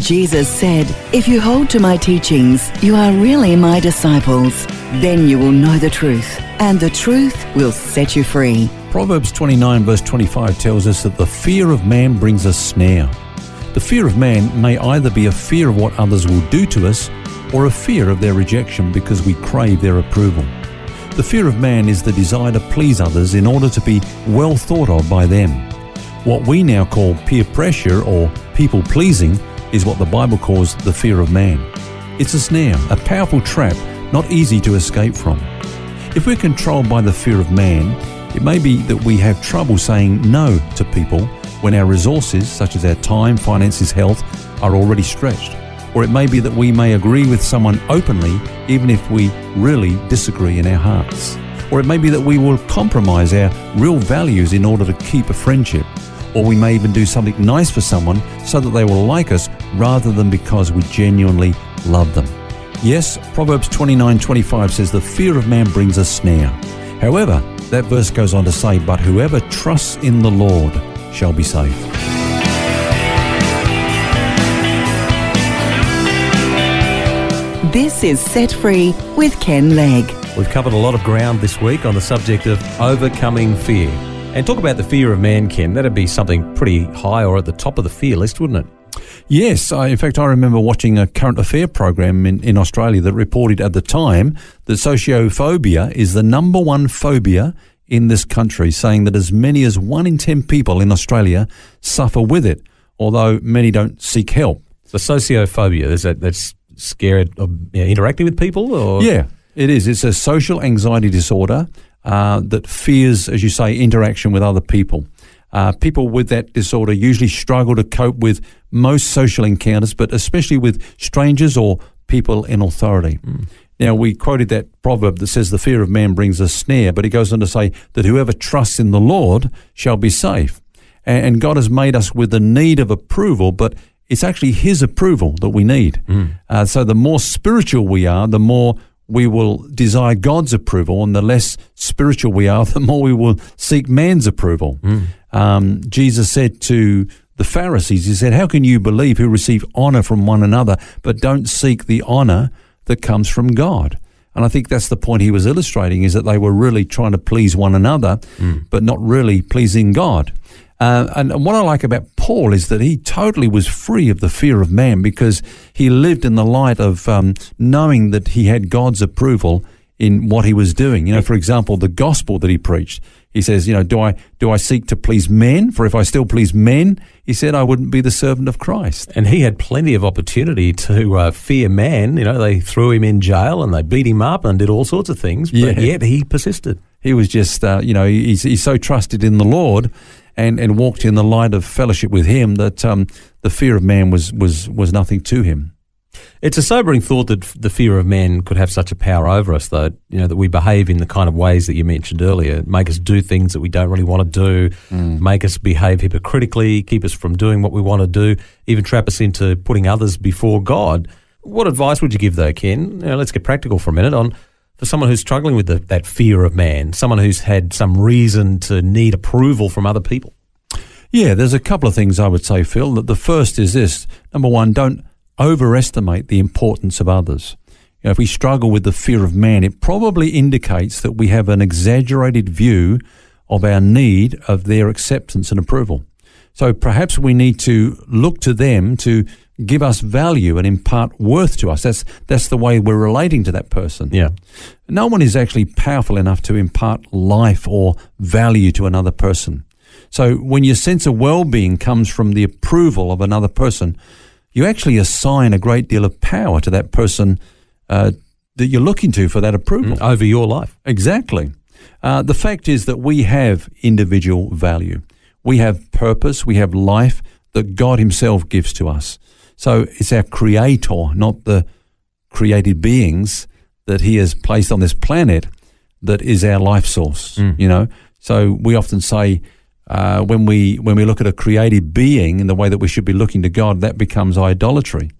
Jesus said, If you hold to my teachings, you are really my disciples. Then you will know the truth, and the truth will set you free. Proverbs 29, verse 25 tells us that the fear of man brings a snare. The fear of man may either be a fear of what others will do to us or a fear of their rejection because we crave their approval. The fear of man is the desire to please others in order to be well thought of by them. What we now call peer pressure or people pleasing is what the Bible calls the fear of man. It's a snare, a powerful trap, not easy to escape from. If we're controlled by the fear of man, it may be that we have trouble saying no to people when our resources, such as our time, finances, health, are already stretched. Or it may be that we may agree with someone openly even if we really disagree in our hearts. Or it may be that we will compromise our real values in order to keep a friendship or we may even do something nice for someone so that they will like us rather than because we genuinely love them. Yes, Proverbs 29:25 says the fear of man brings a snare. However, that verse goes on to say, but whoever trusts in the Lord shall be safe. This is Set Free with Ken Legg. We've covered a lot of ground this week on the subject of overcoming fear. And talk about the fear of man, Ken. That'd be something pretty high or at the top of the fear list, wouldn't it? Yes, I, in fact, I remember watching a current affair program in, in Australia that reported at the time that sociophobia is the number one phobia in this country, saying that as many as one in 10 people in Australia suffer with it, although many don't seek help. So, sociophobia, is that that's scared of you know, interacting with people? Or? Yeah, it is. It's a social anxiety disorder uh, that fears, as you say, interaction with other people. Uh, people with that disorder usually struggle to cope with most social encounters, but especially with strangers or people in authority. Mm. Now, we quoted that proverb that says, The fear of man brings a snare, but he goes on to say that whoever trusts in the Lord shall be safe. And God has made us with the need of approval, but it's actually His approval that we need. Mm. Uh, so the more spiritual we are, the more we will desire God's approval, and the less spiritual we are, the more we will seek man's approval. Mm. Um, Jesus said to the Pharisees, He said, How can you believe who receive honor from one another, but don't seek the honor that comes from God? And I think that's the point he was illustrating is that they were really trying to please one another, mm. but not really pleasing God. Uh, and what I like about Paul is that he totally was free of the fear of man because he lived in the light of um, knowing that he had God's approval in what he was doing. You know, for example, the gospel that he preached. He says, you know, do I do I seek to please men? For if I still please men, he said, I wouldn't be the servant of Christ. And he had plenty of opportunity to uh, fear man. You know, they threw him in jail and they beat him up and did all sorts of things, but yeah. yet he persisted. He was just, uh, you know, he's, he's so trusted in the Lord and, and walked in the light of fellowship with him that um, the fear of man was, was, was nothing to him. It's a sobering thought that the fear of man could have such a power over us, though, you know, that we behave in the kind of ways that you mentioned earlier, make us do things that we don't really want to do, mm. make us behave hypocritically, keep us from doing what we want to do, even trap us into putting others before God. What advice would you give, though, Ken? You know, let's get practical for a minute on for someone who's struggling with the, that fear of man, someone who's had some reason to need approval from other people? Yeah, there's a couple of things I would say, Phil. That the first is this: number one, don't overestimate the importance of others. You know, if we struggle with the fear of man, it probably indicates that we have an exaggerated view of our need of their acceptance and approval. So perhaps we need to look to them to give us value and impart worth to us. That's that's the way we're relating to that person. Yeah. No one is actually powerful enough to impart life or value to another person. So when your sense of well-being comes from the approval of another person, you actually assign a great deal of power to that person uh, that you're looking to for that approval mm, over your life. Exactly. Uh, the fact is that we have individual value. We have purpose. We have life that God Himself gives to us. So it's our Creator, not the created beings, that He has placed on this planet that is our life source. You know, so we often say uh, when we when we look at a created being in the way that we should be looking to God, that becomes idolatry.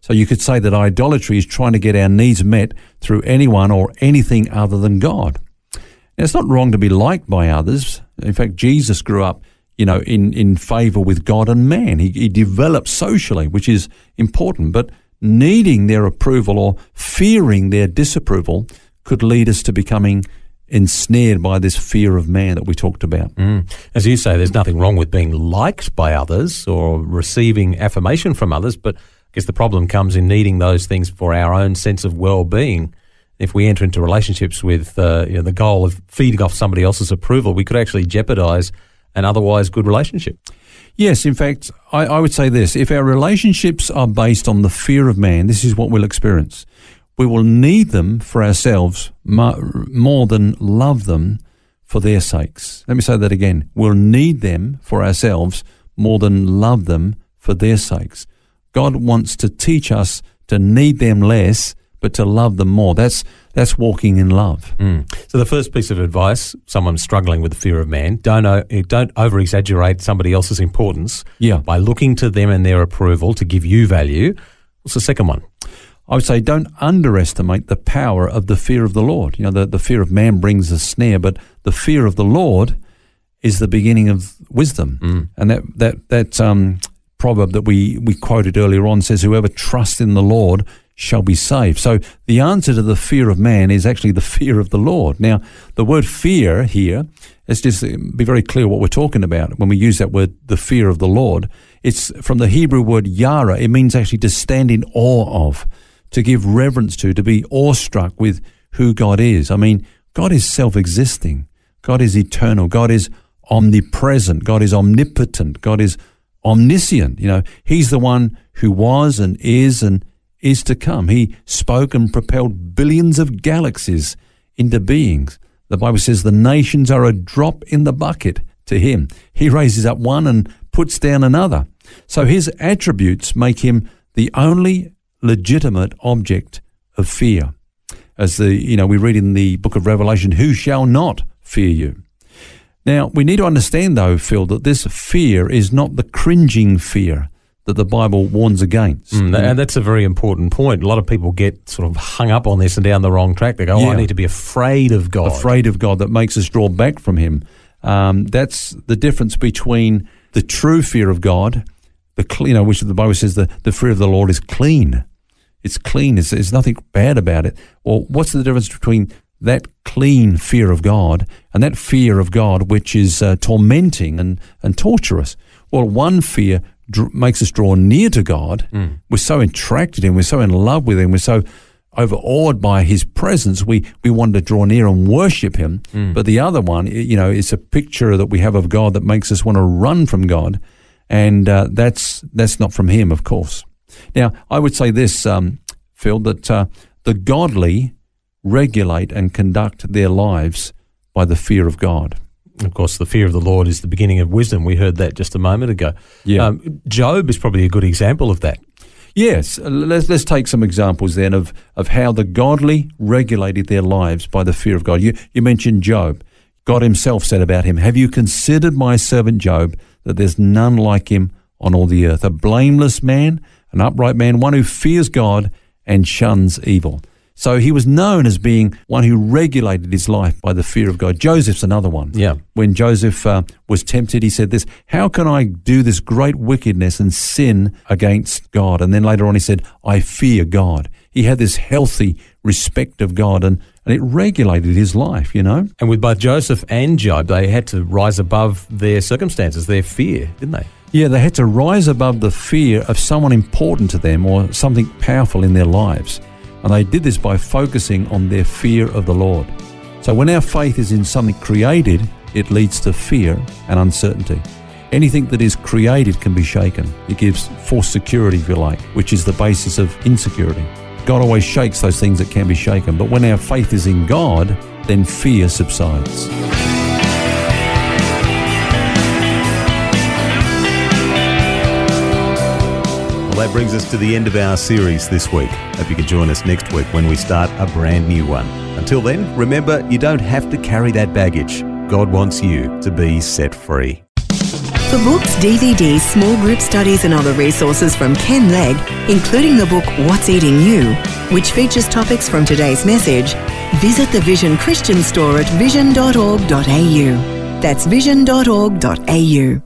So you could say that idolatry is trying to get our needs met through anyone or anything other than God. Now, it's not wrong to be liked by others. In fact, Jesus grew up, you know, in, in favor with God and man. He, he developed socially, which is important, but needing their approval or fearing their disapproval could lead us to becoming ensnared by this fear of man that we talked about. Mm. As you say, there's nothing wrong with being liked by others or receiving affirmation from others, but I guess the problem comes in needing those things for our own sense of well-being. If we enter into relationships with uh, you know, the goal of feeding off somebody else's approval, we could actually jeopardize an otherwise good relationship. Yes, in fact, I, I would say this. If our relationships are based on the fear of man, this is what we'll experience. We will need them for ourselves more than love them for their sakes. Let me say that again. We'll need them for ourselves more than love them for their sakes. God wants to teach us to need them less, but to love them more. That's that's walking in love. Mm. So the first piece of advice, someone struggling with the fear of man, don't don't over exaggerate somebody else's importance. Yeah. By looking to them and their approval to give you value. What's the second one? I would say don't underestimate the power of the fear of the Lord. You know, the, the fear of man brings a snare, but the fear of the Lord is the beginning of wisdom. Mm. And that that that um, proverb that we we quoted earlier on says, "Whoever trusts in the Lord shall be saved." So the answer to the fear of man is actually the fear of the Lord. Now, the word fear here, let's just um, be very clear what we're talking about when we use that word, the fear of the Lord. It's from the Hebrew word yara. It means actually to stand in awe of to give reverence to, to be awestruck with who God is. I mean, God is self existing, God is eternal, God is omnipresent, God is omnipotent, God is omniscient. You know, He's the one who was and is and is to come. He spoke and propelled billions of galaxies into beings. The Bible says the nations are a drop in the bucket to Him. He raises up one and puts down another. So His attributes make Him the only legitimate object of fear. As the, you know, we read in the book of Revelation, who shall not fear you? Now, we need to understand, though, Phil, that this fear is not the cringing fear that the Bible warns against. Mm, and that's a very important point. A lot of people get sort of hung up on this and down the wrong track. They go, oh, I need to be afraid of God. Afraid of God that makes us draw back from Him. Um, that's the difference between the true fear of God, the you know, which the Bible says the, the fear of the Lord is clean. It's clean. there's nothing bad about it. Or what's the difference between that clean fear of God and that fear of God which is uh, tormenting and, and torturous? Well, one fear dr- makes us draw near to God. Mm. We're so entracted Him, we're so in love with Him, we're so overawed by His presence, we, we want to draw near and worship Him. Mm. But the other one, you know, it's a picture that we have of God that makes us want to run from God. And uh, that's, that's not from Him, of course. Now, I would say this, um, Phil, that uh, the godly regulate and conduct their lives by the fear of God. Of course, the fear of the Lord is the beginning of wisdom. We heard that just a moment ago. Yeah. Um, Job is probably a good example of that. Yes, let's let's take some examples then of, of how the godly regulated their lives by the fear of God. You you mentioned Job. God himself said about him, Have you considered my servant Job, that there's none like him on all the earth, a blameless man, an upright man, one who fears God and shuns evil. So he was known as being one who regulated his life by the fear of God. Joseph's another one. Yeah. When Joseph uh, was tempted, he said this, How can I do this great wickedness and sin against God? And then later on he said, I fear God. He had this healthy respect of God and, and it regulated his life, you know? And with both Joseph and Job, they had to rise above their circumstances, their fear, didn't they? Yeah, they had to rise above the fear of someone important to them or something powerful in their lives. And they did this by focusing on their fear of the Lord. So when our faith is in something created, it leads to fear and uncertainty. Anything that is created can be shaken. It gives false security, if you like, which is the basis of insecurity. God always shakes those things that can be shaken. But when our faith is in God, then fear subsides. Brings us to the end of our series this week. Hope you can join us next week when we start a brand new one. Until then, remember you don't have to carry that baggage. God wants you to be set free. For books, DVDs, small group studies, and other resources from Ken Legg, including the book What's Eating You, which features topics from today's message, visit the Vision Christian store at vision.org.au. That's vision.org.au.